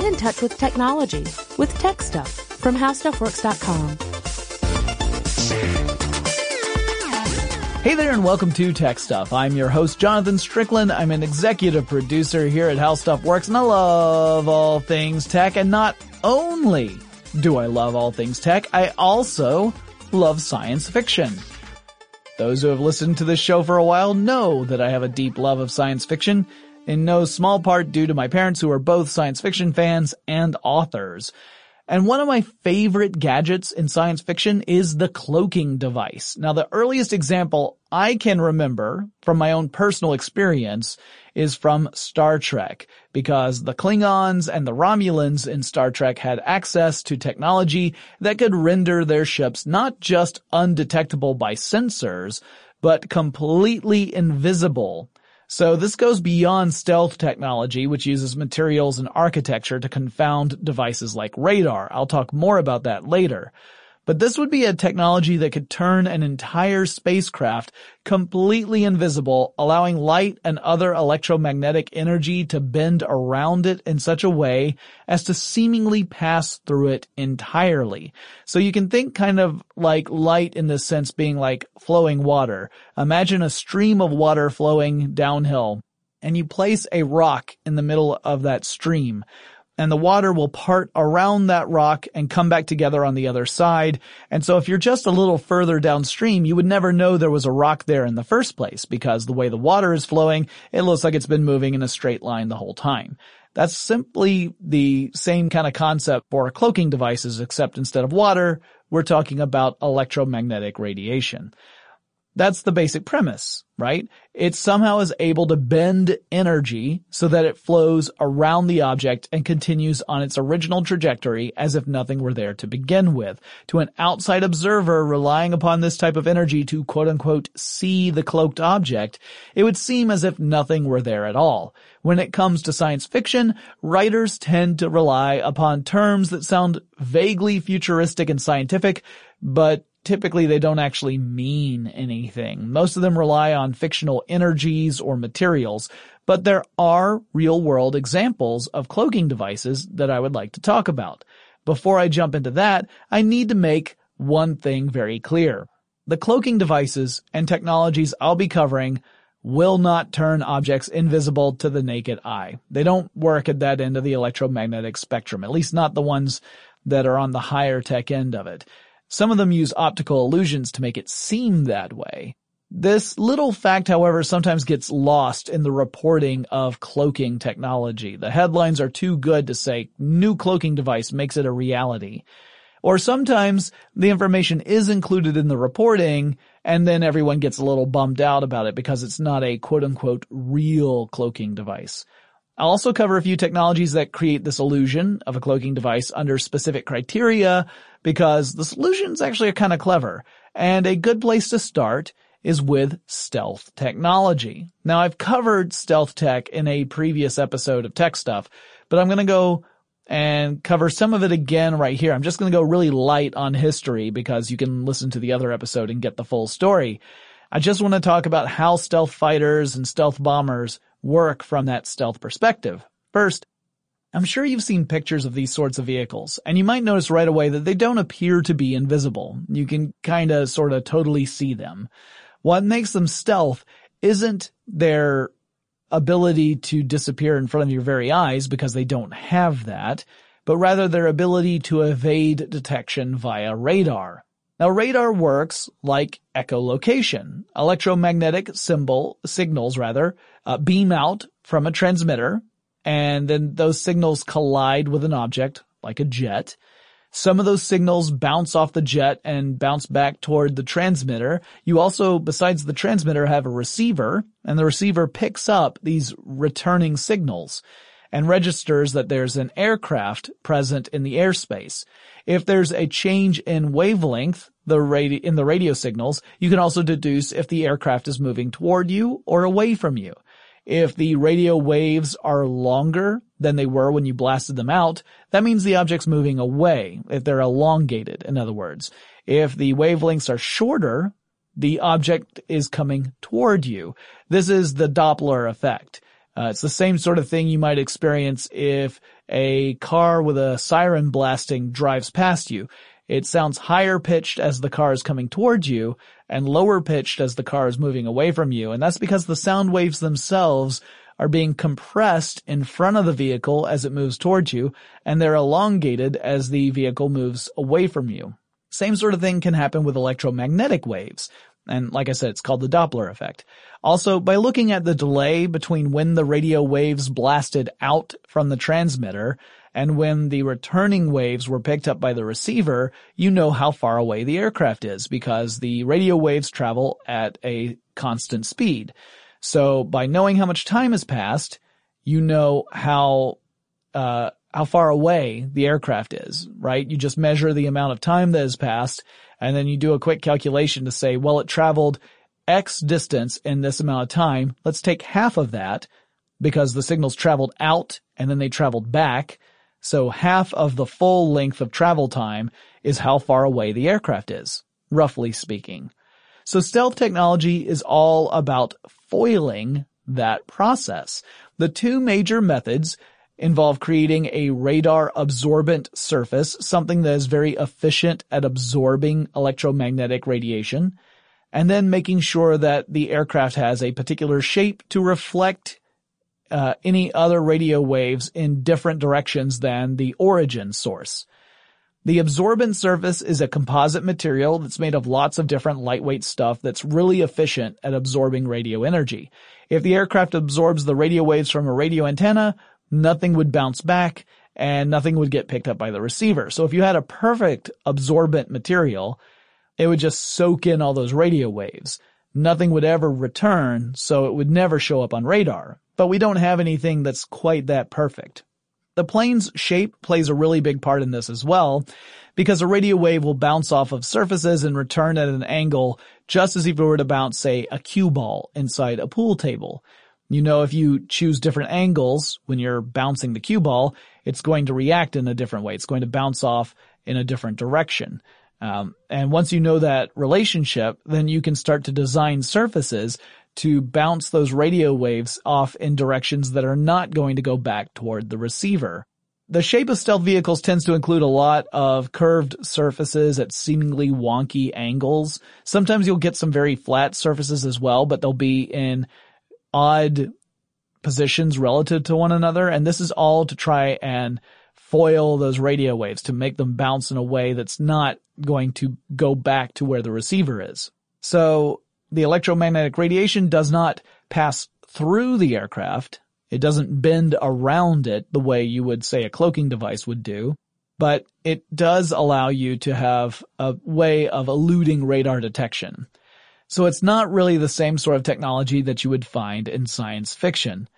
Get in touch with technology with Tech Stuff from HowStuffWorks.com. Hey there and welcome to Tech Stuff. I'm your host, Jonathan Strickland. I'm an executive producer here at How Stuff Works and I love all things tech and not only do I love all things tech, I also love science fiction. Those who have listened to this show for a while know that I have a deep love of science fiction, in no small part due to my parents who are both science fiction fans and authors. And one of my favorite gadgets in science fiction is the cloaking device. Now the earliest example I can remember from my own personal experience is from Star Trek because the Klingons and the Romulans in Star Trek had access to technology that could render their ships not just undetectable by sensors, but completely invisible so this goes beyond stealth technology, which uses materials and architecture to confound devices like radar. I'll talk more about that later. But this would be a technology that could turn an entire spacecraft completely invisible, allowing light and other electromagnetic energy to bend around it in such a way as to seemingly pass through it entirely. So you can think kind of like light in this sense being like flowing water. Imagine a stream of water flowing downhill and you place a rock in the middle of that stream and the water will part around that rock and come back together on the other side. And so if you're just a little further downstream, you would never know there was a rock there in the first place because the way the water is flowing, it looks like it's been moving in a straight line the whole time. That's simply the same kind of concept for cloaking devices, except instead of water, we're talking about electromagnetic radiation. That's the basic premise, right? It somehow is able to bend energy so that it flows around the object and continues on its original trajectory as if nothing were there to begin with. To an outside observer relying upon this type of energy to quote unquote see the cloaked object, it would seem as if nothing were there at all. When it comes to science fiction, writers tend to rely upon terms that sound vaguely futuristic and scientific, but typically they don't actually mean anything. Most of them rely on fictional energies or materials, but there are real world examples of cloaking devices that I would like to talk about. Before I jump into that, I need to make one thing very clear. The cloaking devices and technologies I'll be covering will not turn objects invisible to the naked eye. They don't work at that end of the electromagnetic spectrum, at least not the ones that are on the higher tech end of it. Some of them use optical illusions to make it seem that way. This little fact, however, sometimes gets lost in the reporting of cloaking technology. The headlines are too good to say, new cloaking device makes it a reality. Or sometimes the information is included in the reporting and then everyone gets a little bummed out about it because it's not a quote unquote real cloaking device. I'll also cover a few technologies that create this illusion of a cloaking device under specific criteria because the solutions actually are kind of clever. And a good place to start is with stealth technology. Now I've covered stealth tech in a previous episode of Tech Stuff, but I'm going to go and cover some of it again right here. I'm just going to go really light on history because you can listen to the other episode and get the full story. I just want to talk about how stealth fighters and stealth bombers work from that stealth perspective. First, I'm sure you've seen pictures of these sorts of vehicles, and you might notice right away that they don't appear to be invisible. You can kinda sorta totally see them. What makes them stealth isn't their ability to disappear in front of your very eyes because they don't have that, but rather their ability to evade detection via radar. Now radar works like echolocation. Electromagnetic symbol, signals rather, uh, beam out from a transmitter and then those signals collide with an object like a jet. Some of those signals bounce off the jet and bounce back toward the transmitter. You also, besides the transmitter, have a receiver and the receiver picks up these returning signals and registers that there's an aircraft present in the airspace. If there's a change in wavelength, the radi- in the radio signals, you can also deduce if the aircraft is moving toward you or away from you. If the radio waves are longer than they were when you blasted them out, that means the object's moving away, if they're elongated, in other words. If the wavelengths are shorter, the object is coming toward you. This is the Doppler effect. Uh, it's the same sort of thing you might experience if a car with a siren blasting drives past you. It sounds higher pitched as the car is coming towards you and lower pitched as the car is moving away from you. And that's because the sound waves themselves are being compressed in front of the vehicle as it moves towards you, and they're elongated as the vehicle moves away from you. Same sort of thing can happen with electromagnetic waves. And like I said, it's called the Doppler effect. Also, by looking at the delay between when the radio waves blasted out from the transmitter and when the returning waves were picked up by the receiver, you know how far away the aircraft is because the radio waves travel at a constant speed. So by knowing how much time has passed, you know how, uh, how far away the aircraft is, right? You just measure the amount of time that has passed and then you do a quick calculation to say, well, it traveled X distance in this amount of time. Let's take half of that because the signals traveled out and then they traveled back. So half of the full length of travel time is how far away the aircraft is, roughly speaking. So stealth technology is all about foiling that process. The two major methods involve creating a radar absorbent surface, something that is very efficient at absorbing electromagnetic radiation, and then making sure that the aircraft has a particular shape to reflect uh, any other radio waves in different directions than the origin source. The absorbent surface is a composite material that's made of lots of different lightweight stuff that's really efficient at absorbing radio energy. If the aircraft absorbs the radio waves from a radio antenna, nothing would bounce back and nothing would get picked up by the receiver. So if you had a perfect absorbent material, it would just soak in all those radio waves. Nothing would ever return, so it would never show up on radar. But we don't have anything that's quite that perfect. The plane's shape plays a really big part in this as well, because a radio wave will bounce off of surfaces and return at an angle just as if it were to bounce, say, a cue ball inside a pool table. You know, if you choose different angles when you're bouncing the cue ball, it's going to react in a different way. It's going to bounce off in a different direction. Um, and once you know that relationship, then you can start to design surfaces to bounce those radio waves off in directions that are not going to go back toward the receiver. The shape of stealth vehicles tends to include a lot of curved surfaces at seemingly wonky angles. Sometimes you'll get some very flat surfaces as well, but they'll be in odd positions relative to one another. And this is all to try and foil those radio waves to make them bounce in a way that's not going to go back to where the receiver is. So the electromagnetic radiation does not pass through the aircraft. It doesn't bend around it the way you would say a cloaking device would do, but it does allow you to have a way of eluding radar detection. So it's not really the same sort of technology that you would find in science fiction.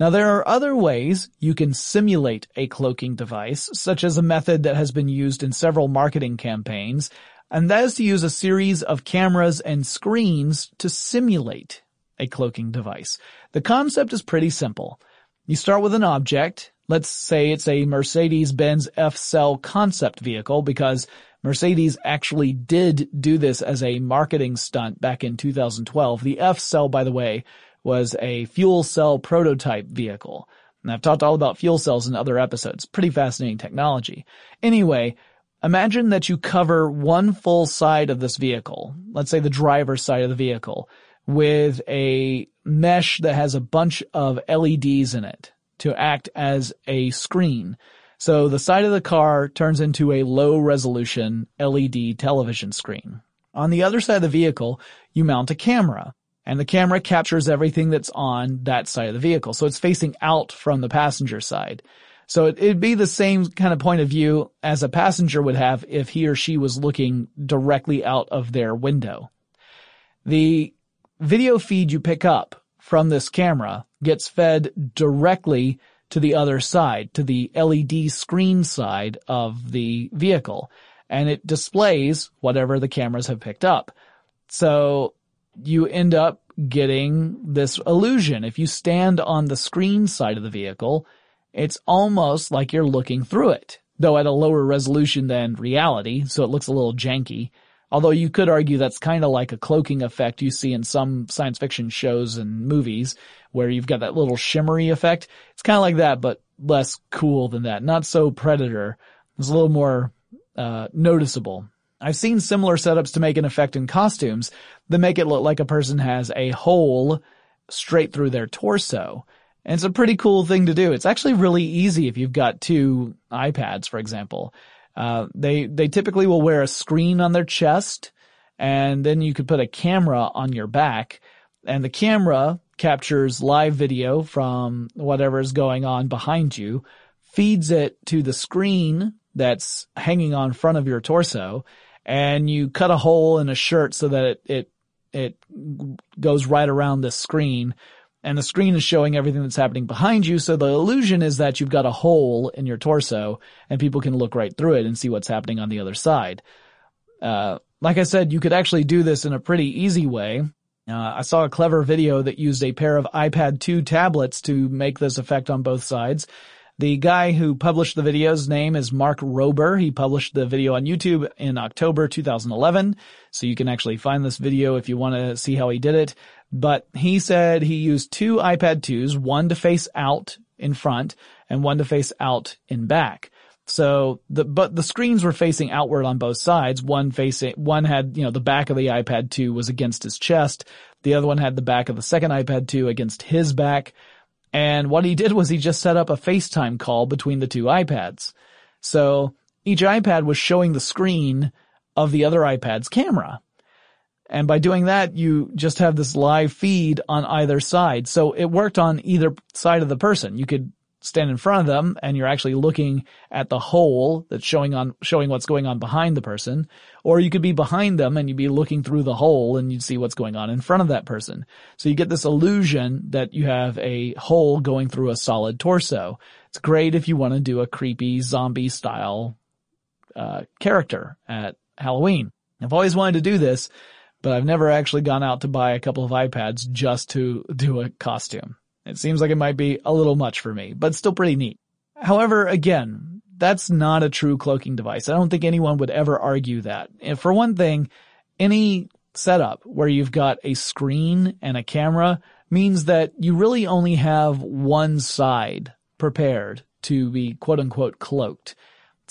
Now there are other ways you can simulate a cloaking device, such as a method that has been used in several marketing campaigns and that is to use a series of cameras and screens to simulate a cloaking device. The concept is pretty simple. You start with an object. Let's say it's a Mercedes-Benz F-Cell concept vehicle because Mercedes actually did do this as a marketing stunt back in 2012. The F-Cell, by the way, was a fuel cell prototype vehicle. And I've talked all about fuel cells in other episodes. Pretty fascinating technology. Anyway, Imagine that you cover one full side of this vehicle, let's say the driver's side of the vehicle, with a mesh that has a bunch of LEDs in it to act as a screen. So the side of the car turns into a low resolution LED television screen. On the other side of the vehicle, you mount a camera and the camera captures everything that's on that side of the vehicle. So it's facing out from the passenger side. So it, would be the same kind of point of view as a passenger would have if he or she was looking directly out of their window. The video feed you pick up from this camera gets fed directly to the other side, to the LED screen side of the vehicle, and it displays whatever the cameras have picked up. So you end up getting this illusion. If you stand on the screen side of the vehicle, it's almost like you're looking through it, though at a lower resolution than reality, so it looks a little janky. Although you could argue that's kind of like a cloaking effect you see in some science fiction shows and movies where you've got that little shimmery effect. It's kind of like that, but less cool than that. Not so predator. It's a little more, uh, noticeable. I've seen similar setups to make an effect in costumes that make it look like a person has a hole straight through their torso. And it's a pretty cool thing to do. It's actually really easy if you've got two iPads, for example. Uh, they, they typically will wear a screen on their chest and then you could put a camera on your back and the camera captures live video from whatever is going on behind you, feeds it to the screen that's hanging on front of your torso and you cut a hole in a shirt so that it, it, it goes right around the screen and the screen is showing everything that's happening behind you. So the illusion is that you've got a hole in your torso and people can look right through it and see what's happening on the other side. Uh, like I said, you could actually do this in a pretty easy way. Uh, I saw a clever video that used a pair of iPad 2 tablets to make this effect on both sides. The guy who published the video's name is Mark Rober. He published the video on YouTube in October 2011. So you can actually find this video if you want to see how he did it. But he said he used two iPad 2s, one to face out in front and one to face out in back. So the, but the screens were facing outward on both sides. One facing, one had, you know, the back of the iPad 2 was against his chest. The other one had the back of the second iPad 2 against his back. And what he did was he just set up a FaceTime call between the two iPads. So each iPad was showing the screen of the other iPad's camera. And by doing that, you just have this live feed on either side. So it worked on either side of the person. You could stand in front of them and you're actually looking at the hole that's showing on, showing what's going on behind the person. Or you could be behind them and you'd be looking through the hole and you'd see what's going on in front of that person. So you get this illusion that you have a hole going through a solid torso. It's great if you want to do a creepy zombie style, uh, character at Halloween. I've always wanted to do this, but I've never actually gone out to buy a couple of iPads just to do a costume. It seems like it might be a little much for me, but still pretty neat. However, again, that's not a true cloaking device. I don't think anyone would ever argue that. And for one thing, any setup where you've got a screen and a camera means that you really only have one side prepared to be quote unquote cloaked.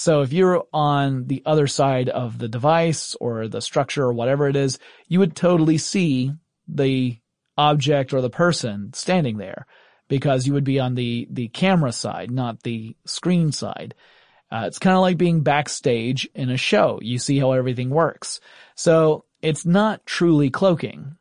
So if you're on the other side of the device or the structure or whatever it is, you would totally see the object or the person standing there because you would be on the, the camera side, not the screen side. Uh, it's kind of like being backstage in a show. You see how everything works. So it's not truly cloaking.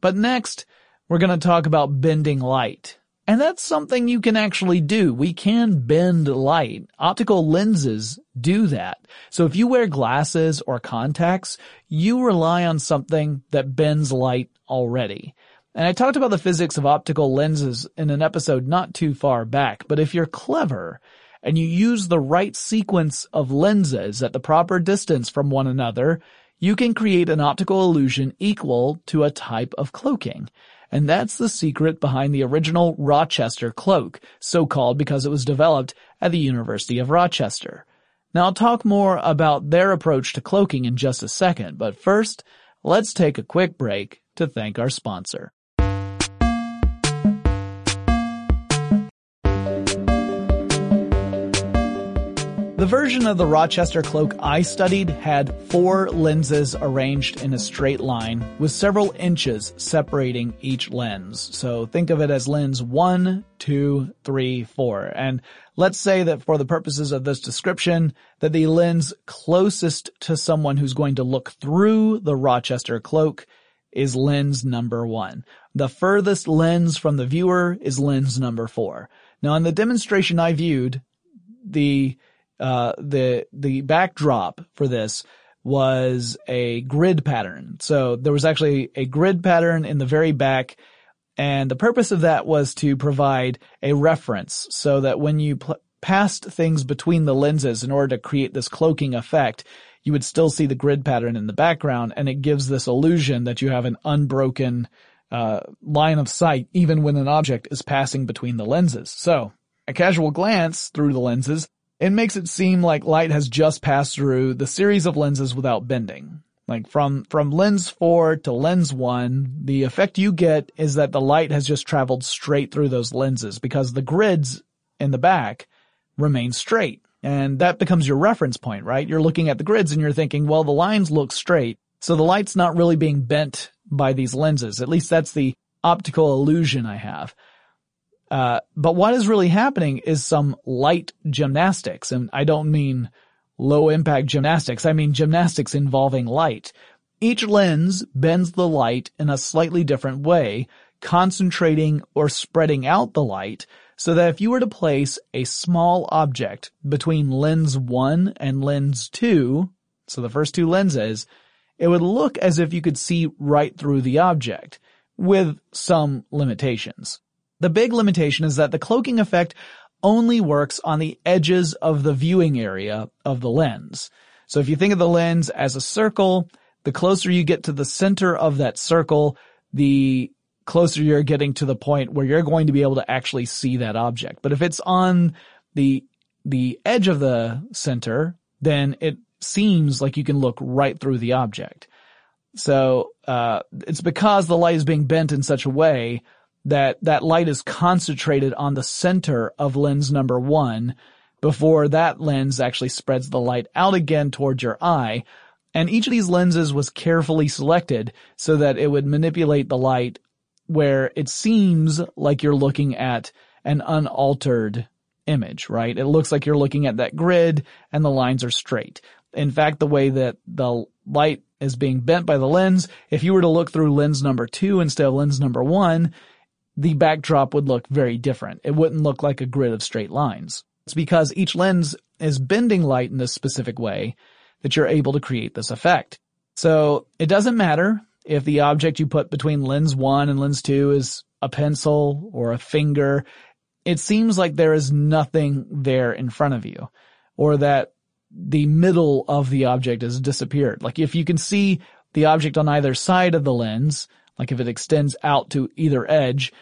But next, we're going to talk about bending light. And that's something you can actually do. We can bend light. Optical lenses do that. So if you wear glasses or contacts, you rely on something that bends light already. And I talked about the physics of optical lenses in an episode not too far back, but if you're clever and you use the right sequence of lenses at the proper distance from one another, you can create an optical illusion equal to a type of cloaking. And that's the secret behind the original Rochester cloak, so called because it was developed at the University of Rochester. Now I'll talk more about their approach to cloaking in just a second, but first, let's take a quick break to thank our sponsor. The version of the Rochester cloak I studied had four lenses arranged in a straight line with several inches separating each lens. So think of it as lens one, two, three, four. And let's say that for the purposes of this description, that the lens closest to someone who's going to look through the Rochester cloak is lens number one. The furthest lens from the viewer is lens number four. Now in the demonstration I viewed, the uh, the the backdrop for this was a grid pattern. So there was actually a grid pattern in the very back, and the purpose of that was to provide a reference so that when you pl- passed things between the lenses in order to create this cloaking effect, you would still see the grid pattern in the background, and it gives this illusion that you have an unbroken uh, line of sight even when an object is passing between the lenses. So, a casual glance through the lenses it makes it seem like light has just passed through the series of lenses without bending. Like from, from lens four to lens one, the effect you get is that the light has just traveled straight through those lenses because the grids in the back remain straight. And that becomes your reference point, right? You're looking at the grids and you're thinking, well, the lines look straight. So the light's not really being bent by these lenses. At least that's the optical illusion I have. Uh, but what is really happening is some light gymnastics. And I don't mean low impact gymnastics. I mean gymnastics involving light. Each lens bends the light in a slightly different way, concentrating or spreading out the light so that if you were to place a small object between lens 1 and lens 2, so the first two lenses, it would look as if you could see right through the object, with some limitations. The big limitation is that the cloaking effect only works on the edges of the viewing area of the lens. So if you think of the lens as a circle, the closer you get to the center of that circle, the closer you're getting to the point where you're going to be able to actually see that object. But if it's on the, the edge of the center, then it seems like you can look right through the object. So, uh, it's because the light is being bent in such a way that that light is concentrated on the center of lens number one before that lens actually spreads the light out again towards your eye. And each of these lenses was carefully selected so that it would manipulate the light where it seems like you're looking at an unaltered image, right? It looks like you're looking at that grid and the lines are straight. In fact, the way that the light is being bent by the lens, if you were to look through lens number two instead of lens number one, the backdrop would look very different. It wouldn't look like a grid of straight lines. It's because each lens is bending light in this specific way that you're able to create this effect. So it doesn't matter if the object you put between lens one and lens two is a pencil or a finger. It seems like there is nothing there in front of you or that the middle of the object has disappeared. Like if you can see the object on either side of the lens, like if it extends out to either edge,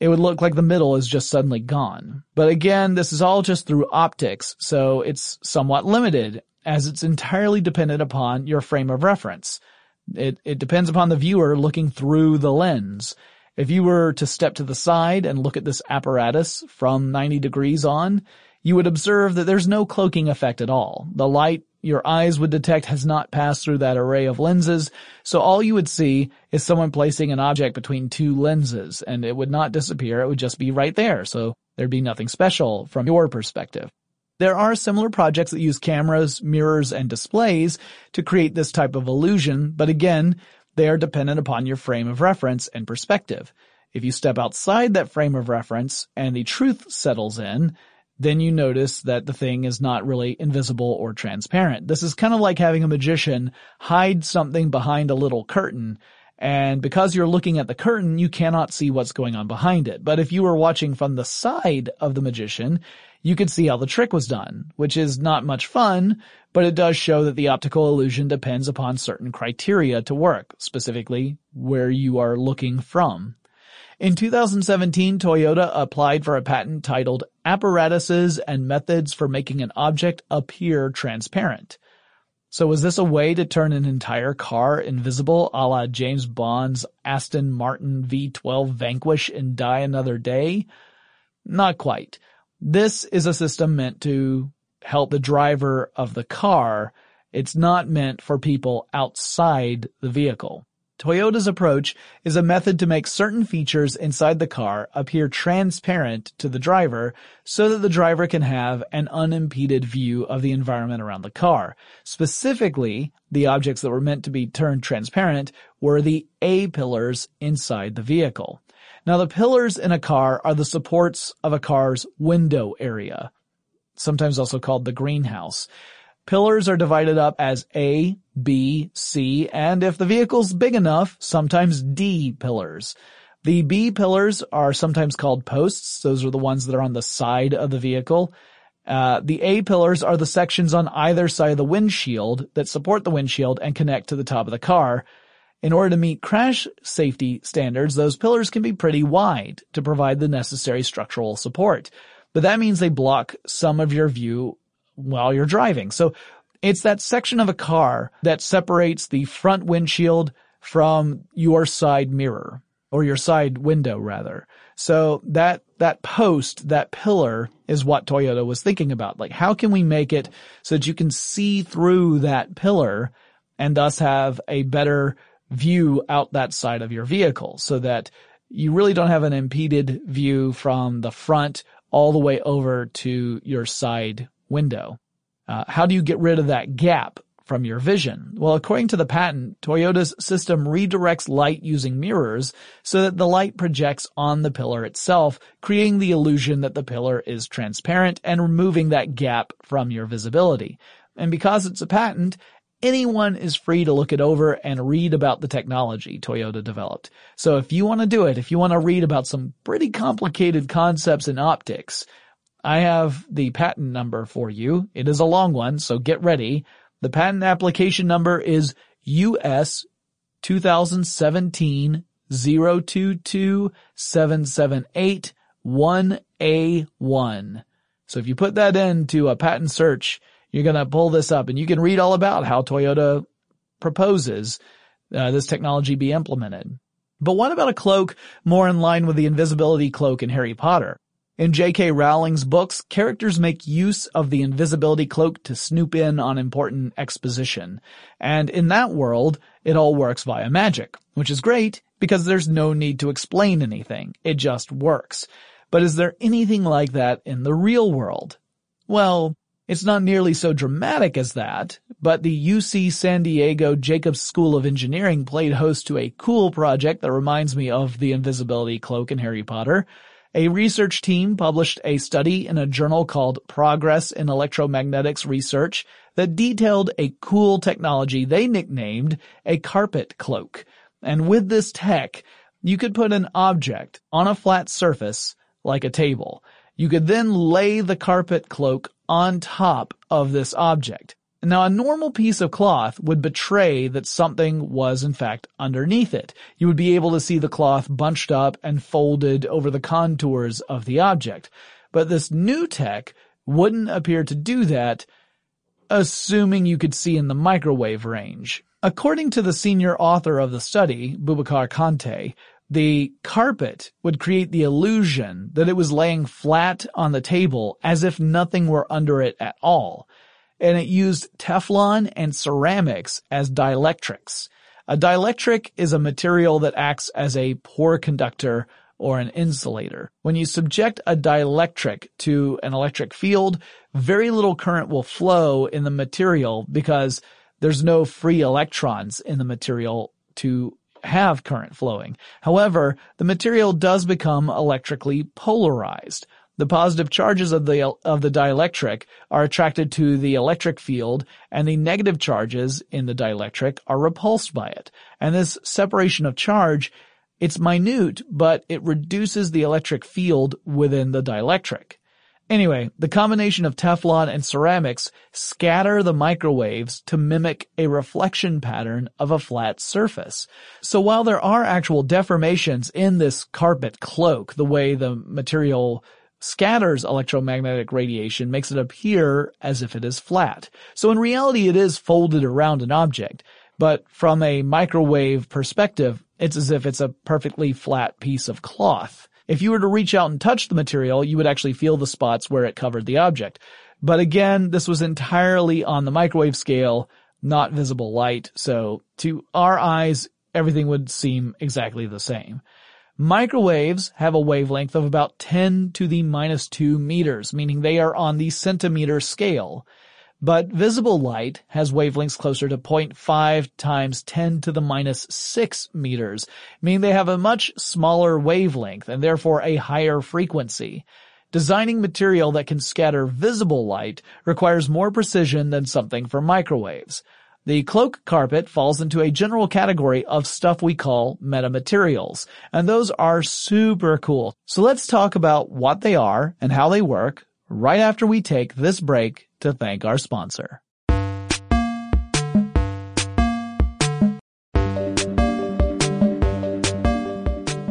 it would look like the middle is just suddenly gone. But again, this is all just through optics, so it's somewhat limited as it's entirely dependent upon your frame of reference. It, it depends upon the viewer looking through the lens. If you were to step to the side and look at this apparatus from 90 degrees on, you would observe that there's no cloaking effect at all. The light your eyes would detect has not passed through that array of lenses, so all you would see is someone placing an object between two lenses, and it would not disappear, it would just be right there, so there'd be nothing special from your perspective. There are similar projects that use cameras, mirrors, and displays to create this type of illusion, but again, they are dependent upon your frame of reference and perspective. If you step outside that frame of reference and the truth settles in, then you notice that the thing is not really invisible or transparent. This is kind of like having a magician hide something behind a little curtain and because you're looking at the curtain, you cannot see what's going on behind it. But if you were watching from the side of the magician, you could see how the trick was done, which is not much fun, but it does show that the optical illusion depends upon certain criteria to work, specifically where you are looking from. In 2017, Toyota applied for a patent titled Apparatuses and Methods for Making an Object Appear Transparent. So was this a way to turn an entire car invisible a la James Bond's Aston Martin V12 Vanquish and Die Another Day? Not quite. This is a system meant to help the driver of the car. It's not meant for people outside the vehicle. Toyota's approach is a method to make certain features inside the car appear transparent to the driver so that the driver can have an unimpeded view of the environment around the car. Specifically, the objects that were meant to be turned transparent were the A-pillars inside the vehicle. Now the pillars in a car are the supports of a car's window area, sometimes also called the greenhouse. Pillars are divided up as A, B, C, and if the vehicle's big enough, sometimes D pillars. The B pillars are sometimes called posts. Those are the ones that are on the side of the vehicle. Uh, the A pillars are the sections on either side of the windshield that support the windshield and connect to the top of the car. In order to meet crash safety standards, those pillars can be pretty wide to provide the necessary structural support. But that means they block some of your view while you're driving. So It's that section of a car that separates the front windshield from your side mirror or your side window rather. So that, that post, that pillar is what Toyota was thinking about. Like how can we make it so that you can see through that pillar and thus have a better view out that side of your vehicle so that you really don't have an impeded view from the front all the way over to your side window. Uh, how do you get rid of that gap from your vision? Well, according to the patent, Toyota's system redirects light using mirrors so that the light projects on the pillar itself, creating the illusion that the pillar is transparent and removing that gap from your visibility. And because it's a patent, anyone is free to look it over and read about the technology Toyota developed. So if you want to do it, if you want to read about some pretty complicated concepts in optics, I have the patent number for you. It is a long one, so get ready. The patent application number is US 2017 022778 1A1. So if you put that into a patent search, you're going to pull this up and you can read all about how Toyota proposes uh, this technology be implemented. But what about a cloak more in line with the invisibility cloak in Harry Potter? In J.K. Rowling's books, characters make use of the invisibility cloak to snoop in on important exposition. And in that world, it all works via magic, which is great because there's no need to explain anything. It just works. But is there anything like that in the real world? Well, it's not nearly so dramatic as that, but the UC San Diego Jacobs School of Engineering played host to a cool project that reminds me of the invisibility cloak in Harry Potter. A research team published a study in a journal called Progress in Electromagnetics Research that detailed a cool technology they nicknamed a carpet cloak. And with this tech, you could put an object on a flat surface like a table. You could then lay the carpet cloak on top of this object. Now a normal piece of cloth would betray that something was in fact underneath it. You would be able to see the cloth bunched up and folded over the contours of the object. But this new tech wouldn't appear to do that, assuming you could see in the microwave range. According to the senior author of the study, Boubacar Kanté, the carpet would create the illusion that it was laying flat on the table as if nothing were under it at all and it used Teflon and ceramics as dielectrics. A dielectric is a material that acts as a poor conductor or an insulator. When you subject a dielectric to an electric field, very little current will flow in the material because there's no free electrons in the material to have current flowing. However, the material does become electrically polarized. The positive charges of the, of the dielectric are attracted to the electric field and the negative charges in the dielectric are repulsed by it. And this separation of charge, it's minute, but it reduces the electric field within the dielectric. Anyway, the combination of Teflon and ceramics scatter the microwaves to mimic a reflection pattern of a flat surface. So while there are actual deformations in this carpet cloak, the way the material scatters electromagnetic radiation makes it appear as if it is flat. So in reality it is folded around an object, but from a microwave perspective, it's as if it's a perfectly flat piece of cloth. If you were to reach out and touch the material, you would actually feel the spots where it covered the object. But again, this was entirely on the microwave scale, not visible light, so to our eyes, everything would seem exactly the same. Microwaves have a wavelength of about 10 to the minus 2 meters, meaning they are on the centimeter scale. But visible light has wavelengths closer to 0.5 times 10 to the minus 6 meters, meaning they have a much smaller wavelength and therefore a higher frequency. Designing material that can scatter visible light requires more precision than something for microwaves. The cloak carpet falls into a general category of stuff we call metamaterials, and those are super cool. So let's talk about what they are and how they work right after we take this break to thank our sponsor.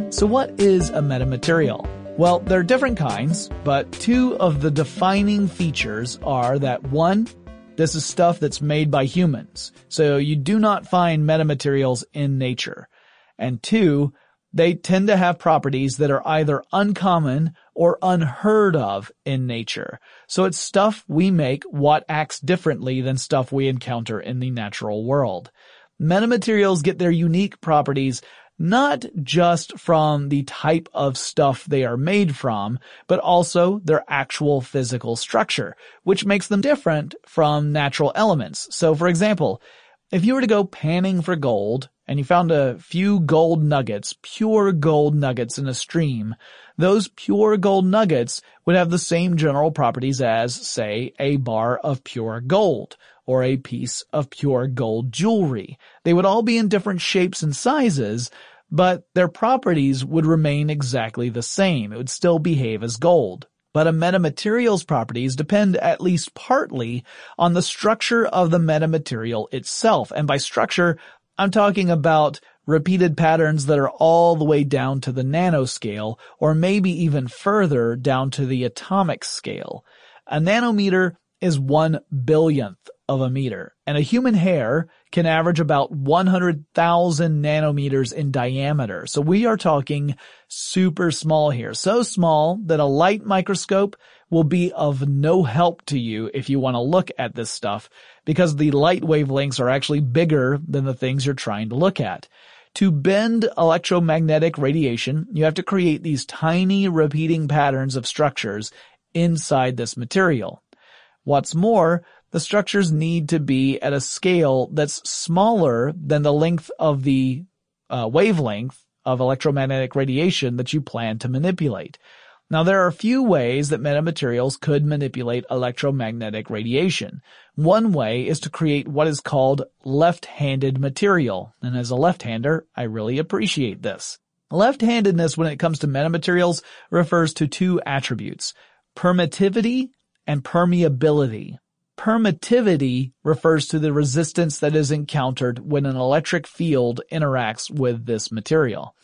So what is a metamaterial? Well, there are different kinds, but two of the defining features are that one, This is stuff that's made by humans. So you do not find metamaterials in nature. And two, they tend to have properties that are either uncommon or unheard of in nature. So it's stuff we make what acts differently than stuff we encounter in the natural world. Metamaterials get their unique properties not just from the type of stuff they are made from, but also their actual physical structure, which makes them different from natural elements. So for example, if you were to go panning for gold and you found a few gold nuggets, pure gold nuggets in a stream, those pure gold nuggets would have the same general properties as, say, a bar of pure gold or a piece of pure gold jewelry. They would all be in different shapes and sizes, but their properties would remain exactly the same. It would still behave as gold but a metamaterial's properties depend at least partly on the structure of the metamaterial itself. And by structure, I'm talking about repeated patterns that are all the way down to the nanoscale, or maybe even further down to the atomic scale. A nanometer is one billionth of a meter, and a human hair can average about 100,000 nanometers in diameter. So we are talking super small here. So small that a light microscope will be of no help to you if you want to look at this stuff because the light wavelengths are actually bigger than the things you're trying to look at. To bend electromagnetic radiation, you have to create these tiny repeating patterns of structures inside this material. What's more, the structures need to be at a scale that's smaller than the length of the uh, wavelength of electromagnetic radiation that you plan to manipulate. Now there are a few ways that metamaterials could manipulate electromagnetic radiation. One way is to create what is called left-handed material. And as a left-hander, I really appreciate this. Left-handedness when it comes to metamaterials refers to two attributes, permittivity and permeability. Permittivity refers to the resistance that is encountered when an electric field interacts with this material.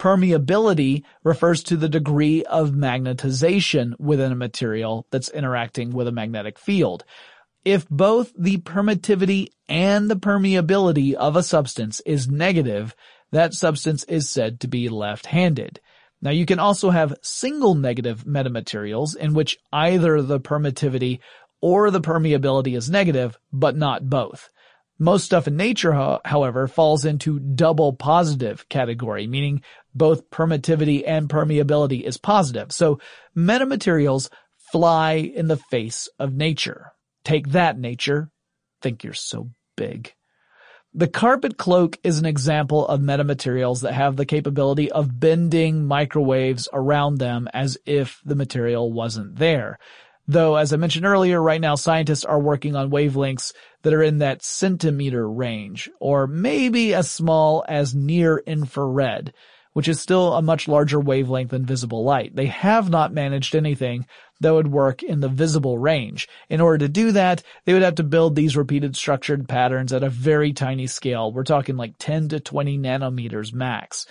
Permeability refers to the degree of magnetization within a material that's interacting with a magnetic field. If both the permittivity and the permeability of a substance is negative, that substance is said to be left-handed. Now you can also have single negative metamaterials in which either the permittivity or the permeability is negative, but not both. Most stuff in nature, however, falls into double positive category, meaning both permittivity and permeability is positive. So metamaterials fly in the face of nature. Take that, nature. Think you're so big. The carpet cloak is an example of metamaterials that have the capability of bending microwaves around them as if the material wasn't there. Though, as I mentioned earlier, right now scientists are working on wavelengths that are in that centimeter range, or maybe as small as near infrared, which is still a much larger wavelength than visible light. They have not managed anything that would work in the visible range. In order to do that, they would have to build these repeated structured patterns at a very tiny scale. We're talking like 10 to 20 nanometers max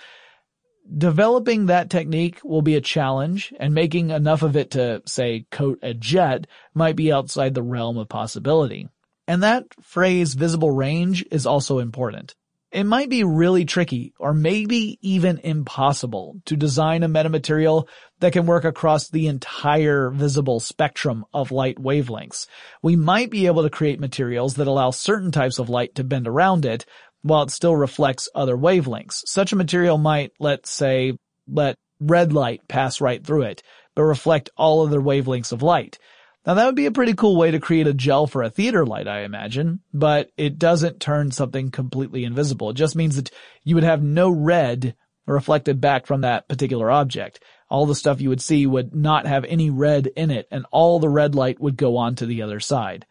developing that technique will be a challenge and making enough of it to, say, coat a jet might be outside the realm of possibility. And that phrase visible range is also important. It might be really tricky or maybe even impossible to design a metamaterial that can work across the entire visible spectrum of light wavelengths. We might be able to create materials that allow certain types of light to bend around it, while it still reflects other wavelengths. Such a material might, let's say, let red light pass right through it, but reflect all other wavelengths of light. Now that would be a pretty cool way to create a gel for a theater light, I imagine, but it doesn't turn something completely invisible. It just means that you would have no red reflected back from that particular object. All the stuff you would see would not have any red in it, and all the red light would go on to the other side.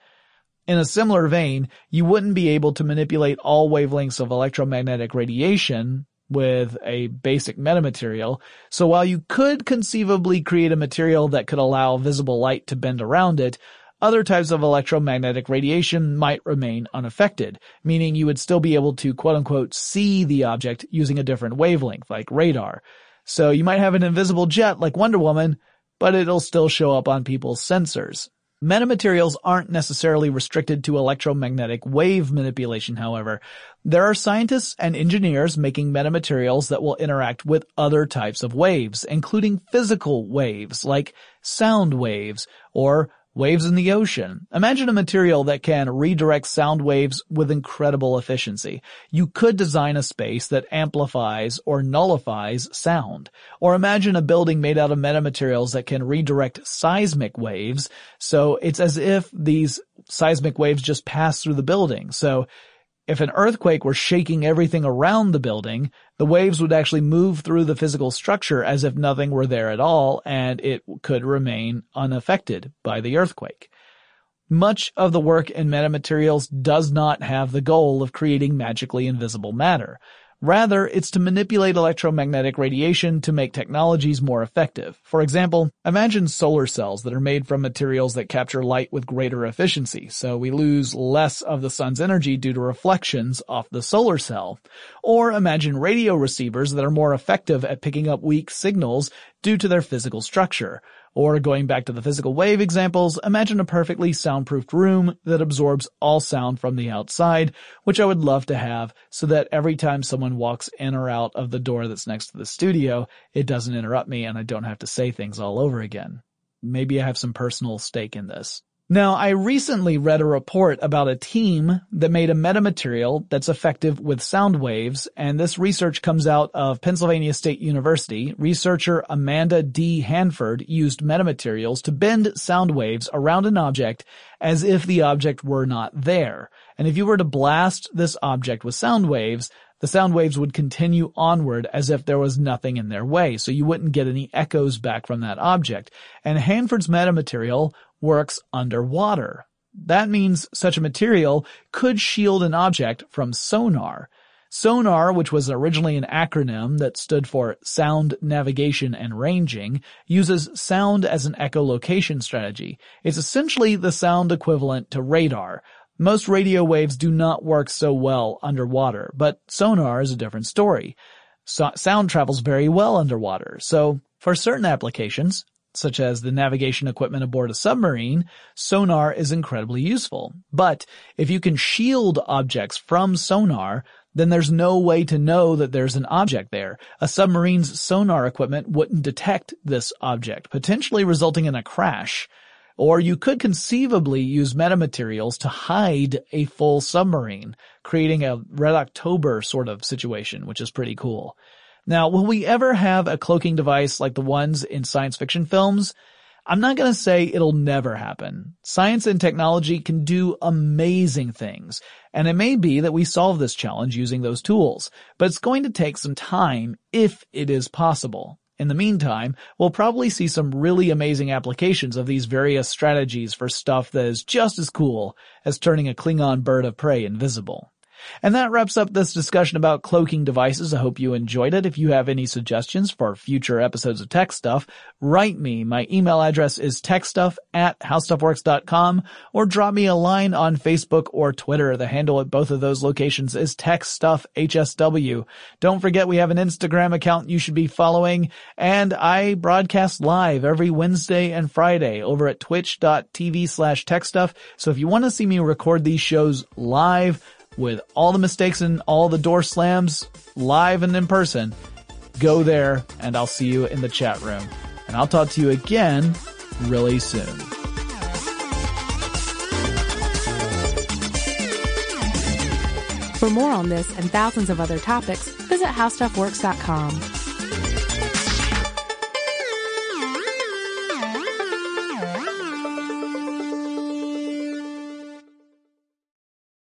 In a similar vein, you wouldn't be able to manipulate all wavelengths of electromagnetic radiation with a basic metamaterial. So while you could conceivably create a material that could allow visible light to bend around it, other types of electromagnetic radiation might remain unaffected, meaning you would still be able to quote unquote see the object using a different wavelength, like radar. So you might have an invisible jet like Wonder Woman, but it'll still show up on people's sensors. Metamaterials aren't necessarily restricted to electromagnetic wave manipulation, however. There are scientists and engineers making metamaterials that will interact with other types of waves, including physical waves like sound waves or Waves in the ocean. Imagine a material that can redirect sound waves with incredible efficiency. You could design a space that amplifies or nullifies sound. Or imagine a building made out of metamaterials that can redirect seismic waves. So it's as if these seismic waves just pass through the building. So if an earthquake were shaking everything around the building, the waves would actually move through the physical structure as if nothing were there at all, and it could remain unaffected by the earthquake. Much of the work in metamaterials does not have the goal of creating magically invisible matter. Rather, it's to manipulate electromagnetic radiation to make technologies more effective. For example, imagine solar cells that are made from materials that capture light with greater efficiency, so we lose less of the sun's energy due to reflections off the solar cell. Or imagine radio receivers that are more effective at picking up weak signals due to their physical structure. Or going back to the physical wave examples, imagine a perfectly soundproofed room that absorbs all sound from the outside, which I would love to have so that every time someone walks in or out of the door that's next to the studio, it doesn't interrupt me and I don't have to say things all over again. Maybe I have some personal stake in this. Now, I recently read a report about a team that made a metamaterial that's effective with sound waves, and this research comes out of Pennsylvania State University. Researcher Amanda D. Hanford used metamaterials to bend sound waves around an object as if the object were not there. And if you were to blast this object with sound waves, the sound waves would continue onward as if there was nothing in their way, so you wouldn't get any echoes back from that object. And Hanford's metamaterial works underwater. That means such a material could shield an object from sonar. SONAR, which was originally an acronym that stood for Sound Navigation and Ranging, uses sound as an echolocation strategy. It's essentially the sound equivalent to radar. Most radio waves do not work so well underwater, but sonar is a different story. So- sound travels very well underwater, so for certain applications, such as the navigation equipment aboard a submarine, sonar is incredibly useful. But if you can shield objects from sonar, then there's no way to know that there's an object there. A submarine's sonar equipment wouldn't detect this object, potentially resulting in a crash. Or you could conceivably use metamaterials to hide a full submarine, creating a Red October sort of situation, which is pretty cool. Now, will we ever have a cloaking device like the ones in science fiction films? I'm not going to say it'll never happen. Science and technology can do amazing things, and it may be that we solve this challenge using those tools, but it's going to take some time if it is possible. In the meantime, we'll probably see some really amazing applications of these various strategies for stuff that is just as cool as turning a Klingon bird of prey invisible. And that wraps up this discussion about cloaking devices. I hope you enjoyed it. If you have any suggestions for future episodes of Tech Stuff, write me. My email address is techstuff at howstuffworks.com or drop me a line on Facebook or Twitter. The handle at both of those locations is techstuffhsw. Don't forget we have an Instagram account you should be following and I broadcast live every Wednesday and Friday over at twitch.tv slash techstuff. So if you want to see me record these shows live, with all the mistakes and all the door slams live and in person, go there and I'll see you in the chat room. And I'll talk to you again really soon. For more on this and thousands of other topics, visit howstuffworks.com.